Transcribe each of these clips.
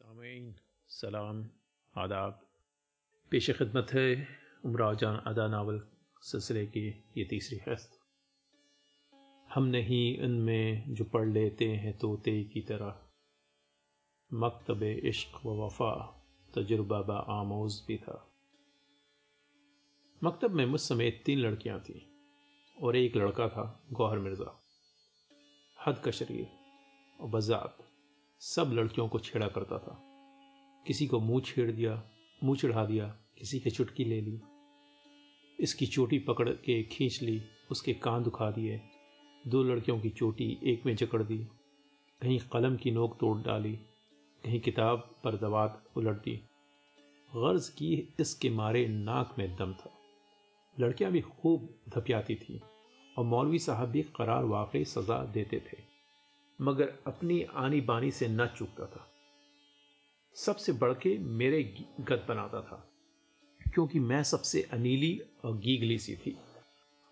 सामीन, सलाम, आदाब। पेश खदमत है उमरा जान अदा नावल सिलसिले की ये तीसरी किस्त हम नहीं उनमें जो पढ़ लेते हैं तोते की तरह। मकतब इश्क व वफा तजुर्बा आमोज भी था। मकतब में मुझ समेत तीन लड़कियाँ थीं और एक लड़का था, गौहर मिर्ज़ा। हद का शरीर और बजात। सब लड़कियों को छेड़ा करता था। किसी को मुँह छेड़ दिया, मुँह चढ़ा दिया, किसी की चुटकी ले ली। इसकी चोटी पकड़ के खींच ली, उसके कान दुखा दिए। दो लड़कियों की चोटी एक में जकड़ दी। कहीं कलम की नोक तोड़ डाली, कहीं किताब पर दवात उलट दी। गर्ज की इसके मारे नाक में दम था। लड़कियाँ भी खूब धपियाती थी और मौलवी साहब भी करार वाकई सजा देते थे। मगर अपनी आनी बानी से न चूकता था। सबसे बढ़ के मेरे गद बनाता था, क्योंकि मैं सबसे अनीली और गीगली सी थी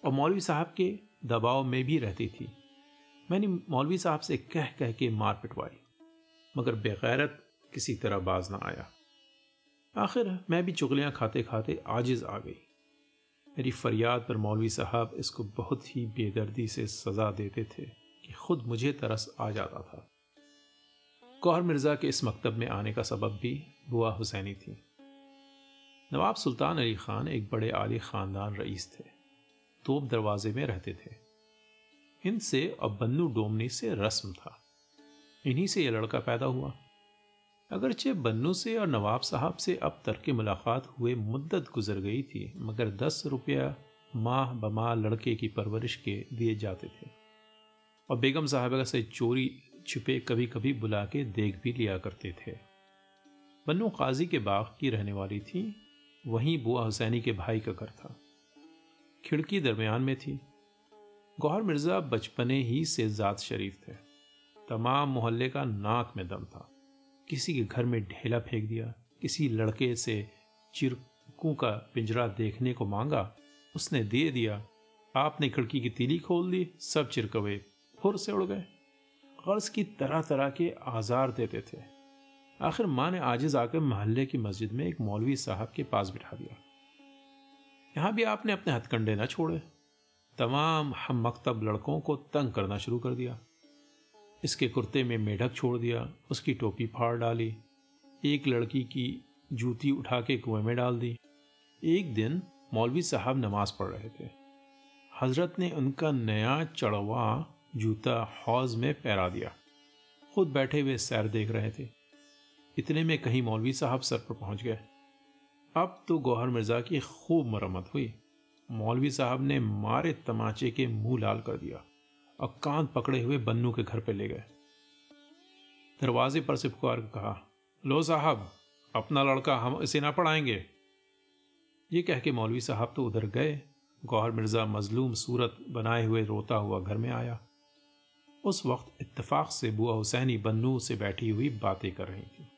और मौलवी साहब के दबाव में भी रहती थी। मैंने मौलवी साहब से कह कह के मार पिटवाई, मगर बेगैरत किसी तरह बाज ना आया। आखिर मैं भी चुगलियाँ खाते खाते आजिज आ गई। मेरी फरियाद पर मौलवी साहब इसको बहुत ही बेदर्दी से सज़ा देते थे। कि खुद मुझे तरस आ जाता था। गौहर मिर्ज़ा के इस मकतब में आने का सबब भी बुआ हुसैनी थी। नवाब सुल्तान अली ख़ान एक बड़े आली ख़ानदान रईस थे। तोप दरवाजे में रहते थे। इनसे अब बन्नू डोमनी से रस्म था। इन्हीं से यह लड़का पैदा हुआ। अगरचे बन्नू से और नवाब साहब से अब तरक मुलाकात हुए मुद्दत गुजर गई थी, मगर दस रुपया माह बमा लड़के की परवरिश के दिए जाते थे। और बेगम साहबा से चोरी छुपे कभी कभी बुला के देख भी लिया करते थे। बन्नू काजी के बाग की रहने वाली थी, वहीं बुआ हुसैनी के भाई का घर था। खिड़की दरमियान में थी। गौहर मिर्ज़ा बचपने ही से ज़ात शरीफ थे। तमाम मोहल्ले का नाक में दम था। किसी के घर में ढेला फेंक दिया, किसी लड़के से चिरकू का पिंजरा देखने को मांगा, उसने दे दिया, आपने खिड़की की तीली खोल दी, सब चिरकवे फुर से उड़ गए। गर्ज की तरह तरह के आज़ार देते थे। आखिर माँ ने आजिज आकर मोहल्ले की मस्जिद में एक मौलवी साहब के पास बिठा दिया। यहाँ भी आपने अपने हथकंडे न छोड़े। तमाम हम मकतब लड़कों को तंग करना शुरू कर दिया। इसके कुर्ते में मेढक छोड़ दिया, उसकी टोपी फाड़ डाली, एक लड़की की जूती उठा के कुएँ में डाल दी। एक दिन मौलवी साहब नमाज़ पढ़ रहे थे। हज़रत ने उनका नया चढ़वा जूता हौज में पैरा दिया। खुद बैठे हुए सैर देख रहे थे। इतने में कहीं मौलवी साहब सर पर पहुँच गए। अब तो गौहर मिर्ज़ा की खूब मरम्मत हुई। मौलवी साहब ने मारे तमाचे के मुँह लाल कर दिया और कान पकड़े हुए बन्नू के घर पर ले गए। दरवाजे पर से पुकार कहा, लो साहब, अपना लड़का हम इसे ना पढ़ाएँगे। ये कह के मौलवी साहब तो उधर गए। गौहर मिर्ज़ा मजलूम सूरत बनाए हुए रोता हुआ घर में आया। उस वक्त इत्तेफाक से बुआ हुसैनी बन्नू से बैठी हुई बातें कर रही थी।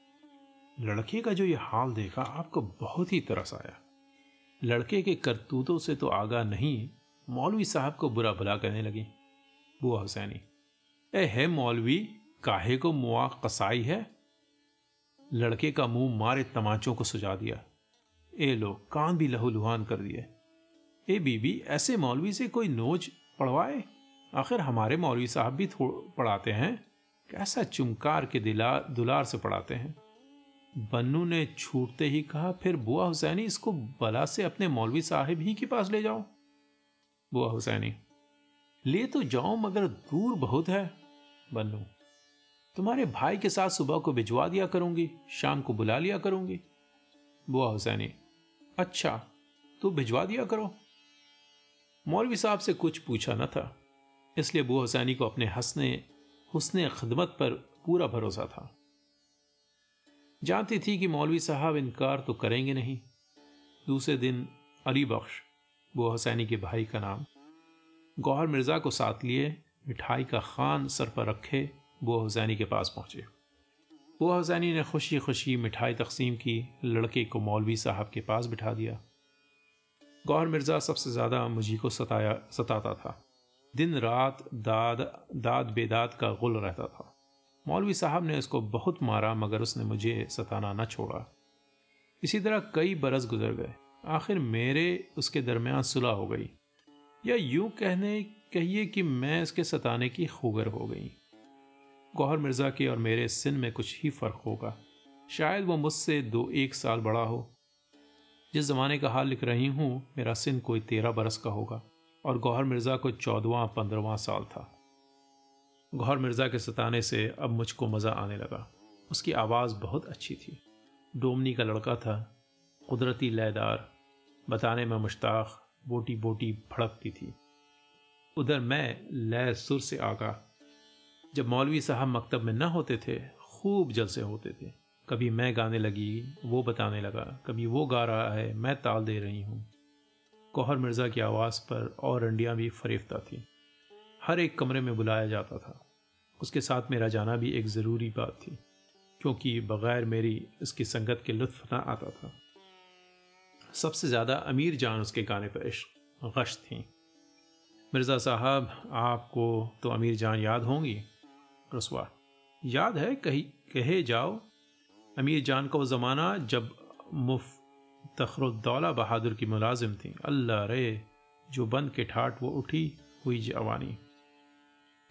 लड़के का जो ये हाल देखा आपको बहुत ही तरस आया। लड़के के करतूतों से तो आगा नहीं, मौलवी साहब को बुरा भला कहने लगी। बुआ हुसैनी, ए है मौलवी, काहे को मुआ कसाई है? लड़के का मुँह मारे तमाचों को सुझा दिया। ए लो, कान भी लहू लुहान कर दिए। ए बीबी, ऐसे मौलवी से कोई नोच पढ़वाए? आखिर हमारे मौलवी साहब भी पढ़ाते हैं। कैसा चुमकार के दिला, दुलार से पढ़ाते हैं। बन्नू ने छूटते ही कहा, फिर बुआ हुसैनी इसको बला से अपने मौलवी साहिब ही के पास ले जाओ। बुआ हुसैनी, ले तो जाओ, मगर दूर बहुत है। बन्नू, तुम्हारे भाई के साथ सुबह को भिजवा दिया करूँगी, शाम को बुला लिया करूँगी। बुआ हुसैनी अच्छा तो भिजवा दिया करो। मौलवी साहब से कुछ पूछा न था। इसलिए बुआ हुसैनी को अपने हंसने, हुसने खदमत पर पूरा भरोसा था। जानती थी कि मौलवी साहब इनकार तो करेंगे नहीं। दूसरे दिन अली बख्श बुआ हुसैनी के भाई का नाम, गौहर मिर्ज़ा को साथ लिए, मिठाई का खान सर पर रखे बुआ हुसैनी के पास पहुँचे। बुआ हुसैनी ने खुशी खुशी मिठाई तकसीम की, लड़के को मौलवी साहब के पास बिठा दिया। गौहर मिर्ज़ा सबसे ज़्यादा मुझी को सताया, सताता था। दिन रात दाद दाद बेदाद का गुल रहता था। मौलवी साहब ने उसको बहुत मारा, मगर उसने मुझे सताना न छोड़ा। इसी तरह कई बरस गुजर गए। आखिर मेरे उसके दरमियान सुलह हो गई। या यूँ कहने, कहिए कि मैं इसके सताने की खुगर हो गई। गौहर मिर्ज़ा के और मेरे सिन में कुछ ही फ़र्क होगा। शायद वो मुझसे दो एक साल बड़ा हो। जिस ज़माने का हाल लिख रही हूँ, मेरा सिन कोई तेरह बरस का होगा। और गौहर मिर्ज़ा को चौदवा, पंद्रहवा साल था। गौहर मिर्ज़ा के सताने से अब मुझको मज़ा आने लगा। उसकी आवाज़ बहुत अच्छी थी। डोमनी का लड़का था, कुदरती लयदार, बताने में मुश्ताक बोटी बोटी भड़कती थी। उधर मैं लय सुर से आगा। जब मौलवी साहब मकतब में न होते थे, खूब जलसे होते थे। कभी मैं गाने लगी, वो बताने लगा। कभी वो गा रहा है, मैं ताल दे रही हूँ। कोहर मिर्ज़ा की आवाज़ पर और रंडियाँ भी फरेफ्ता थी। हर एक कमरे में बुलाया जाता था। उसके साथ मेरा जाना भी एक ज़रूरी बात थी, क्योंकि बग़ैर मेरी इसकी संगत के लुत्फ न आता था। सबसे ज़्यादा अमीर जान उसके गाने पर इश्क गश थी। मिर्ज़ा साहब, आपको तो अमीर जान याद होंगी? रसवा, याद है कही, कहे जाओ, अमीर जान का वो ज़माना जब मुफ तखरुद्दौला बहादुर की मुलाजिम थी। अल्लाह रे, जो बंद के ठाट वो उठी हुई जवानी।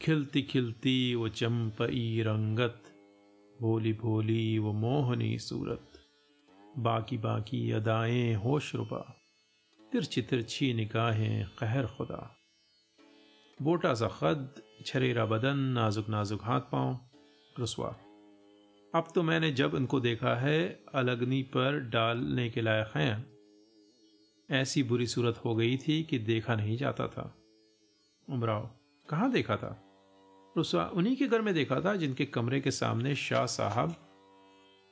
खिलती खिलती वो चंपई रंगत भोली भोली वो मोहनी सूरत। बाकी बाकी अदाएँ होश रुबा तिरछी तिरछी निगाहें कहर खुदा। बोटा सा खद, छरेरा बदन नाजुक नाजुक हाथ पाँव रसवा अब तो मैंने जब उनको देखा है, अलगनी पर डालने के लायक हैं। ऐसी बुरी सूरत हो गई थी कि देखा नहीं जाता था। उमराव, कहाँ देखा था? रुसवा, उन्हीं के घर में देखा था जिनके कमरे के सामने शाह साहब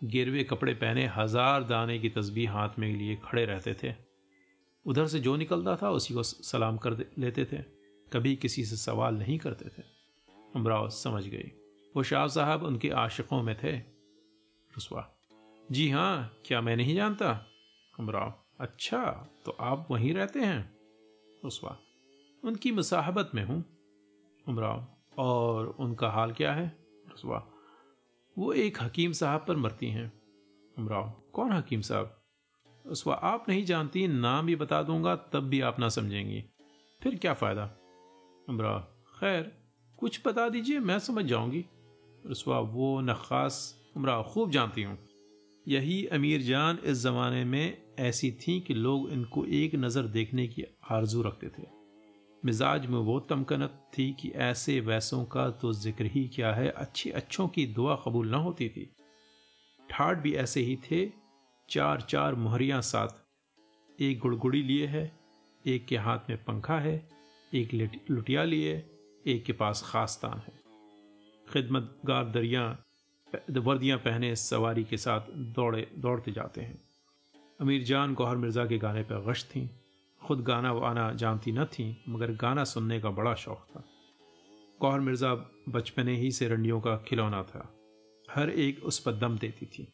गिरवे कपड़े पहने हज़ार दाने की तस्बीह हाथ में लिए खड़े रहते थे। उधर से जो निकलता था, उसी को सलाम कर लेते थे। कभी किसी से सवाल नहीं करते थे। उमराव समझ गई। वो शाह साहब उनके आशिकों में थे। रुसवा जी हाँ क्या मैं नहीं जानता? हमराव अच्छा तो आप वहीं रहते हैं? रुसवा उनकी मुसाहबत में हूँ। उमराव और उनका हाल क्या है? रुसवा वो एक हकीम साहब पर मरती हैं। उमराव कौन हकीम साहब? उसवा आप नहीं जानती, नाम भी बता दूँगा, तब भी आप ना समझेंगी। फिर क्या फ़ायदा? उमराव खैर, कुछ बता दीजिए, मैं समझ जाऊँगी। रसवा वो नखास उमरा खूब जानती हूँ। यही अमीर जान इस ज़माने में ऐसी थी कि लोग इनको एक नज़र देखने की आरज़ू रखते थे। मिजाज में वो तमकनत थी कि ऐसे वैसों का तो ज़िक्र ही क्या है, अच्छी अच्छों की दुआ कबूल ना होती थी। ठाट भी ऐसे ही थे चार चार मुहरियाँ साथ। एक गुड़गुड़ी लिए है, एक के हाथ में पंखा है, एक लुटिया लिए, एक के पास खासतान है। खिदमतगार दरिया वर्दियाँ पहने सवारी के साथ दौड़े, दौड़ते जाते हैं। अमीर जान गौहर मिर्ज़ा के गाने पर गश थीं। खुद गाना वाना जानती न थीं, मगर गाना सुनने का बड़ा शौक़ था। गौहर मिर्ज़ा बचपने ही से रंडियों का खिलौना था। हर एक उस पर दम देती थी।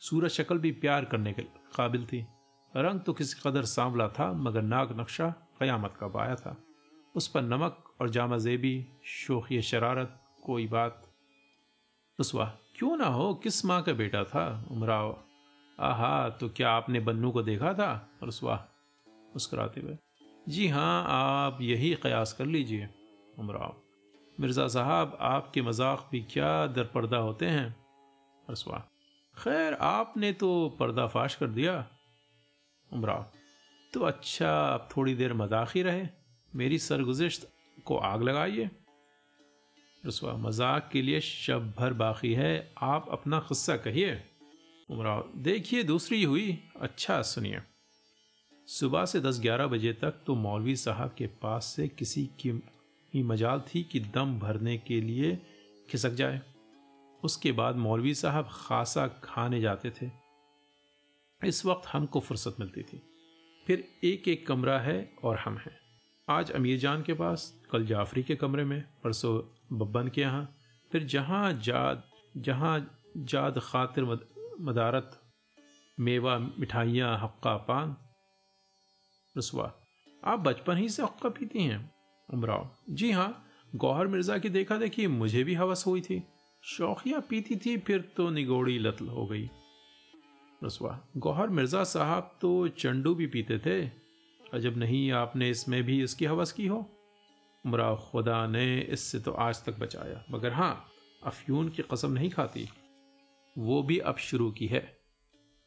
सूरज शक्ल भी प्यार करने के काबिल थी। रंग तो किसी कदर सांवला था, मगर नाग नक्शा क़यामत का बाया था। उस पर नमक और जामा जेबी शोखी शरारत कोई बात। रसवा क्यों ना हो? किस माँ का बेटा था? उमराव। आहा तो क्या आपने बन्नू को देखा था? रसवा मुस्कुराते हुए। जी हाँ आप यही कयास कर लीजिए, उमराव। मिर्ज़ा साहब, आपके मज़ाक भी क्या दरपर्दा होते हैं? रसवा खैर, आपने तो पर्दाफाश कर दिया। उमराव तो अच्छा आप थोड़ी देर मज़ाक ही रहे। मेरी सरगुजश्त को आग लगाइए। रसवा, मज़ाक के लिए शब भर बाकी है। आप अपना खस्सा कहिए। उमराव, देखिए दूसरी हुई। अच्छा सुनिए। सुबह से दस ग्यारह बजे तक तो मौलवी साहब के पास से किसी की ही मजाल थी कि दम भरने के लिए खिसक जाए। उसके बाद मौलवी साहब खासा खाने जाते थे। इस वक्त हमको फुर्सत मिलती थी। फिर एक एक कमरा है और हम हैं। आज अमीर जान के पास कल जाफरी के कमरे में परसों बब्बन के यहाँ। फिर जहाँ जाद जहाँ जाद खातिर मद, मदारत मेवा मिठाइयाँ हक्का पान रसवा। आप बचपन ही से हक्का पीती हैं उमराव। जी हाँ गौहर मिर्ज़ा की देखा देखी मुझे भी हवस हुई थी। शौकिया पीती थी फिर तो निगोड़ी लत हो गई। रसवा। गौहर मिर्ज़ा साहब तो चंडू भी पीते थे। अजब नहीं आपने इसमें भी इसकी हवस की हो? उमरा खुदा ने इससे तो आज तक बचाया। मगर हाँ अफ्यून की कसम नहीं खाती। वो भी अब शुरू की है।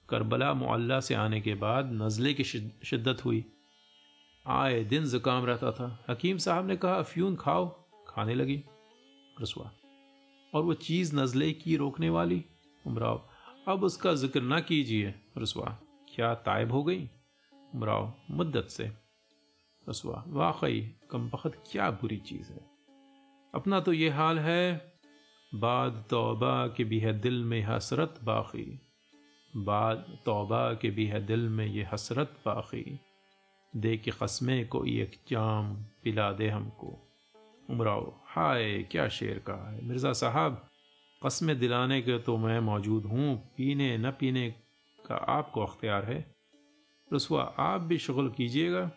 करबला मुअल्ला से आने के बाद नज़ले की शिद्दत हुई। आए दिन ज़ुकाम रहता था। हकीम साहब ने कहा अफ्यून खाओ। खाने लगी। रसुआ, और वो चीज़ नज़ले की रोकने वाली? उमराव, अब उसका ज़िक्र ना कीजिए। रसुआ, क्या तायब हो गई? उमराव, मुद्दत से। रसवा वाकई, कम बखत क्या बुरी चीज़ है। अपना तो ये हाल है, बाद तौबा के भी है दिल में हसरत बाकी। बाद तौबा के भी है दिल में ये हसरत बाकी। दे के कस्मे को एक जाम पिला दे हमको। उमराओ, हाय, क्या शेर कहा है। मिर्ज़ा साहब कस्में दिलाने के तो मैं मौजूद हूँ, पीने न पीने का आपको अख्तियार है। रसुआ, आप भी शुगल कीजिएगा।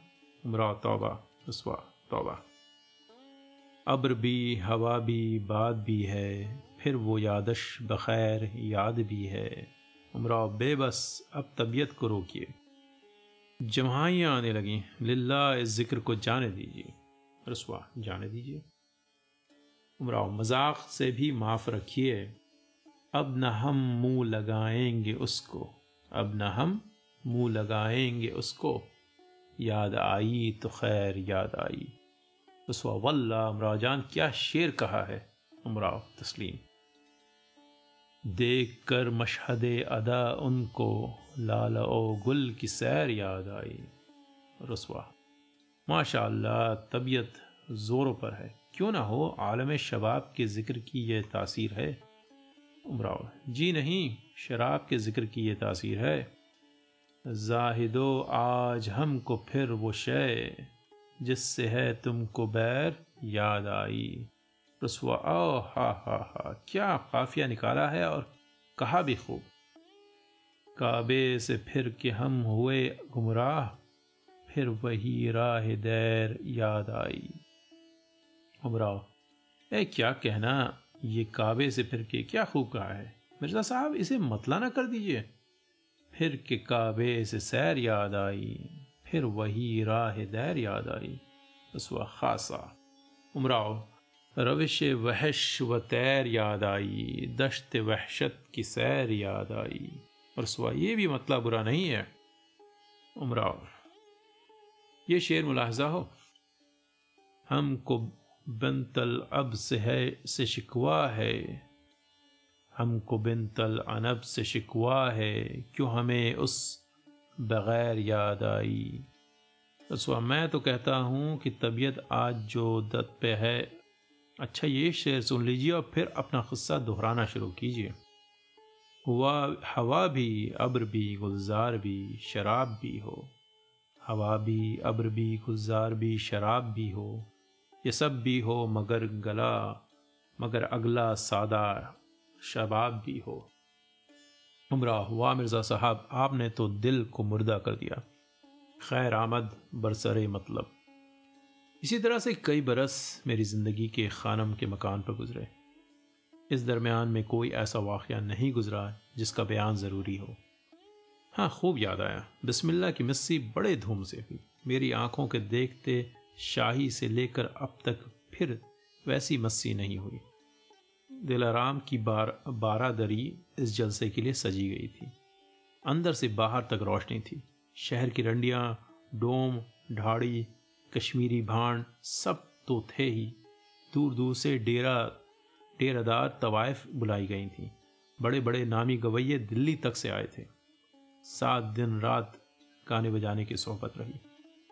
उमराव तौबा, रसवा तौबा। अब्र भी, हवा भी, बात भी है, फिर वो यादश बखैर, याद भी है। उमराव बेबस, अब तबीयत को रोकिए। जमाइयाँ आने लगी लिल्ला इस ज़िक्र को जाने दीजिए। रसवा, जाने दीजिए। उमराव मज़ाक से भी माफ़ रखिए। अब न हम मुँह लगाएँगे उसको, अब न हम मुँह लगाएँगे उसको। याद आई तो खैर याद आई। रसवा वल्ला उमराव जान क्या शेर कहा है? उमराव तस्लीम। देख कर मशहद अदा उनको, लाल ओ गुल की सैर याद आई। रसवा माशा तबीयत ज़ोरों पर है। क्यों ना हो आलम शबाब के ज़िक्र की यह तासीर है? उमराव, जी नहीं, शराब के ज़िक्र की यह तासीर है। जाहिदो आज हमको फिर वो शय, जिससे है तुमको बैर याद आई। रसुआ ओ हा हा हा, क्या काफिया निकाला है और कहा भी खूब। काबे से फिर के हम हुए गुमराह, फिर वही राह दैर याद आई। गुमराह, ए, क्या कहना? ये काबे से फिर के क्या खूब कहा है? मिर्ज़ा साहब, इसे मतला ना कर दीजिए। फिर के काबे से सैर याद आई, फिर वही राह दैर याद आई। रसुआ खासा। उमराव, रविश वहश व तैर याद आई, दश्त वहशत की सैर याद आई। और सुबह ये भी मतलब बुरा नहीं है। उमराव, ये शेर मुलाहजा हो। हमको बिनतल अब से है, से शिकवा है। हमको बिनतल अनब से शिकवा है, क्यों हमें उस बग़ैर याद आई? रसवा मैं तो कहता हूँ कि तबीयत आज जो दत पे है। अच्छा ये शेर सुन लीजिए और फिर अपना क़स्सा दोहराना शुरू कीजिए। हुआ, हवा भी, अब्र भी, गुलजार भी, शराब भी हो। हवा भी, अब्र भी, गुलजार भी, शराब भी हो। ये सब भी हो मगर गला, मगर अगला सादा शबाब भी हो। उमरा हुआ मिर्ज़ा साहब, आपने तो दिल को मुर्दा कर दिया। खैर आमद, बरसरे मतलब। इसी तरह से कई बरस मेरी ज़िंदगी के खानम के मकान पर गुजरे। इस दरमियान में कोई ऐसा वाक़ नहीं गुजरा जिसका बयान ज़रूरी हो। हाँ खूब याद आया। बिस्मिल्लाह की मिस्सी बड़े धूम से हुई। मेरी आँखों के देखते शाही से लेकर अब तक फिर वैसी मस्सी नहीं हुई। दिलाराम की बार, बारादरी इस जलसे के लिए सजी गई थी। अंदर से बाहर तक रोशनी थी। शहर की रंडियाँ, डोम, ढाड़ी, कश्मीरी भाण सब तो थे ही। दूर दूर से डेरा, डेरादार तवायफ बुलाई गई थी। बड़े बड़े नामी गवैये दिल्ली तक से आए थे। सात दिन रात गाने बजाने की सोहबत रही।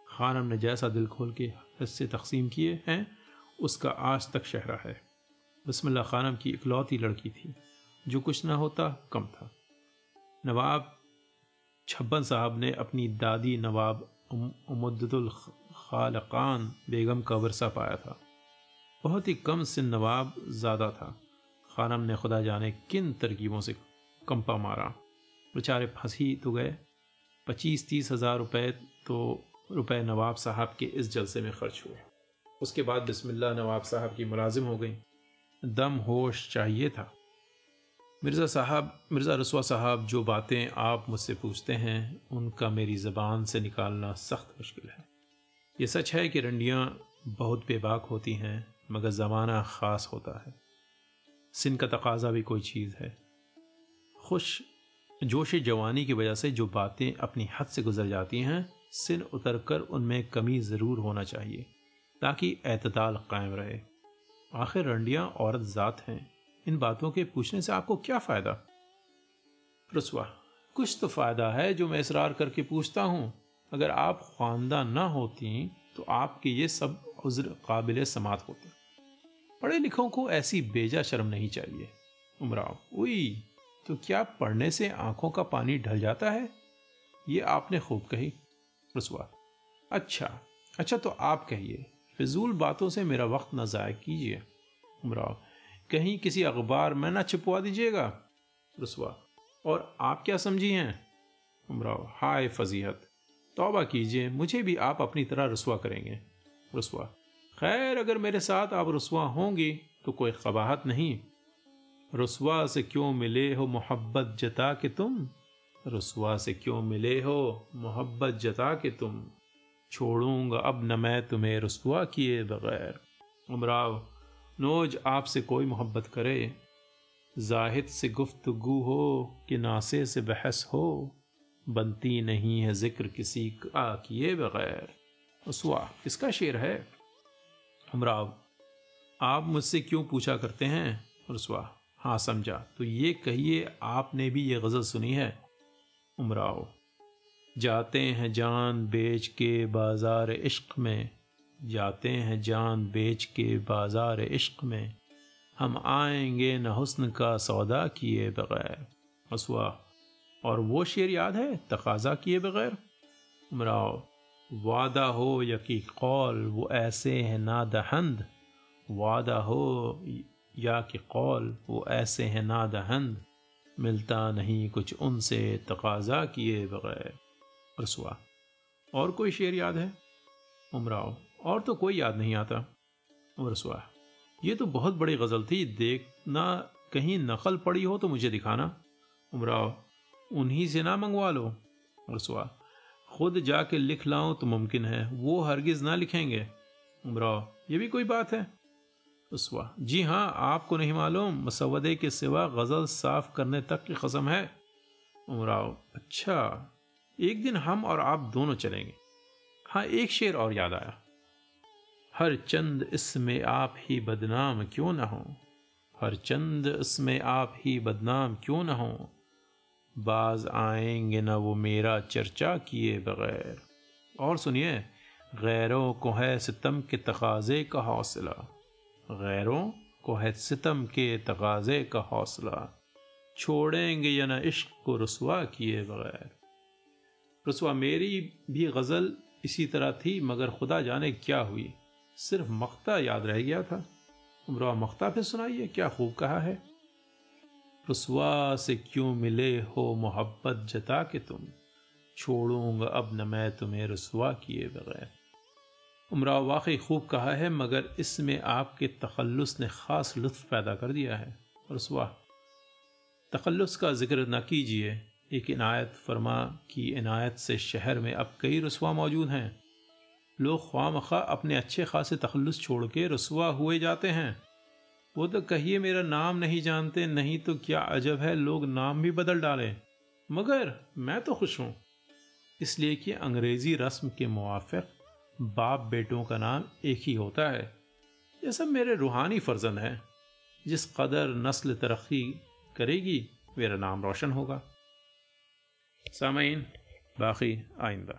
खानम ने जैसा दिल खोल के हिस्से तकसीम किए हैं, उसका आज तक शहरा है। बसमिल्ला खानम की इकलौती लड़की थी। जो कुछ ना होता, कम था। नवाब छब्बन साहब ने अपनी दादी नवाब उमदुल खालकान बेगम का वरसा पाया था। बहुत ही कम सिन नवाब ज़्यादा था। खानम ने खुदा जाने किन तरकीबों से कंपा मारा। बेचारे फंसी तो गए। पच्चीस तीस हज़ार रुपये तो रुपए नवाब साहब के इस जलसे में खर्च हुए। उसके बाद बिस्मिल्लाह नवाब साहब की मुलाजिम हो गई। दम होश चाहिए था। मिर्ज़ा साहब, मिर्ज़ा रसवा साहब, जो बातें आप मुझसे पूछते हैं, उनका मेरी ज़बान से निकालना सख्त मुश्किल है। ये सच है कि रंडियाँ बहुत बेबाक होती हैं, मगर ज़माना ख़ास होता है। सिन का तकाजा भी कोई चीज़ है। खुश, जोश जवानी की वजह से जो बातें अपनी हद से गुजर जाती हैं, सिन उतर कर उनमें कमी ज़रूर होना चाहिए, ताकि अतदाल कायम रहे। आखिर रंडियाँ औरत ज़ात हैं। इन बातों के पूछने से आपको क्या फ़ायदा? रसवा, कुछ तो फ़ायदा है जो मैं इसरार करके पूछता हूँ। अगर आप ख़ानदान ना होती तो आपके ये सब उज्र काबिल समात होते। पढ़े लिखों को ऐसी बेजा शर्म नहीं चाहिए। उमराव, उई तो क्या पढ़ने से आँखों का पानी ढल जाता है? ये आपने खूब कही। रसवा अच्छा अच्छा तो आप कहिए। फिजूल बातों से मेरा वक्त ना ज़ाय कीजिए। उमराव, कहीं किसी अखबार में ना छिपवा दीजिएगा। रसवा, और आप क्या समझी हैं? उमराव, हाय फजीहत, तौबा कीजिए, मुझे भी आप अपनी तरह रसवा करेंगे। रसवा, खैर, अगर मेरे साथ आप रसवा होंगी तो कोई कबाहत नहीं। रसवा से क्यों मिले हो मोहब्बत जता के तुम? रसवा से क्यों मिले हो मोहब्बत जता के तुम? छोड़ूँगा, अब न मैं तुम्हें रसवा किए बगैर। उमराव नोज़ आपसे कोई मोहब्बत करे? जाहिद से गुफ्तगु हो कि नासे से बहस हो? बनती नहीं है ज़िक्र किसी का किए बगैर। रसुआ, किसका शेर है? उमराव आप मुझसे क्यों पूछा करते हैं? रसुआ हाँ समझा तो ये कहिए आपने भी ये गज़ल सुनी है? उमराव जाते हैं जान बेच के बाज़ार इश्क में। जाते हैं जान बेच के बाज़ार इश्क में। हम आएँगे न हुस्न का सौदा किए बगैर। रसवा और वो शेर याद है? तकाजा किए बगैर? उमराव, वादा हो यकी कौल, वो ऐसे हैं नादहंद वादा हो या कि कौल, वो ऐसे हैं नादहंद मिलता नहीं कुछ उनसे तकाजा किए बगैर। रसुआ और कोई शेर याद है? उमराव, और तो कोई याद नहीं आता। रसुआ ये तो बहुत बड़ी गज़ल थी। देखना कहीं नकल पड़ी हो तो मुझे दिखाना। उमराव, उन्हीं से ना मंगवा लो। रसुआ खुद जाके लिख लाऊं तो मुमकिन है। वो हरगिज ना लिखेंगे। उमराव, ये भी कोई बात है? रसुआ जी हाँ आपको नहीं मालूम, मसवदे के सिवा गज़ल साफ़ करने तक की कसम है। उमराव अच्छा। एक दिन हम और आप दोनों चलेंगे। हाँ एक शेर और याद आया। हर चंद इसमें आप ही बदनाम क्यों ना हो? हर चंद इसमें आप ही बदनाम क्यों ना हो? बाज आएँगे ना वो मेरा चर्चा किए बगैर। और सुनिए, गैरों को है सितम के तकाजे का हौसला। गैरों को है सितम के तकाजे का हौसला। छोड़ेंगे या ना इश्क को रसुआ किए बगैर। रसुआ, मेरी भी गज़ल इसी तरह थी, मगर खुदा जाने क्या हुई। सिर्फ़ मख्ता याद रह गया था। उम्र मख्ता फिर सुनाइए, क्या खूब कहा है? रसवा से क्यों मिले हो मोहब्बत जता के तुम? छोड़ूँगा अब न मैं तुम्हें रसवा किए बगैर। उमरा वाकई खूब कहा है, मगर इसमें आपके तखल्लुस ने ख़ास लुत्फ पैदा कर दिया है। रसवा तखल्लुस का ज़िक्र न कीजिए। एक इनायत फरमा की इनायत से शहर में अब कई रसवा मौजूद हैं। लोग ख्वा मखा अपने अच्छे खासे तखल्लुस छोड़ के रसवा हुए जाते हैं। वो तो कहिए मेरा नाम नहीं जानते, नहीं तो क्या अजब है लोग नाम भी बदल डालें। मगर मैं तो खुश हूँ। इसलिए कि अंग्रेज़ी रस्म के मुआफ़ बाप बेटों का नाम एक ही होता है। ये सब मेरे रूहानी फर्जंद हैं। जिस कदर नस्ल तरक्की करेगी, मेरा नाम रोशन होगा। सामीन बाकी आइंदा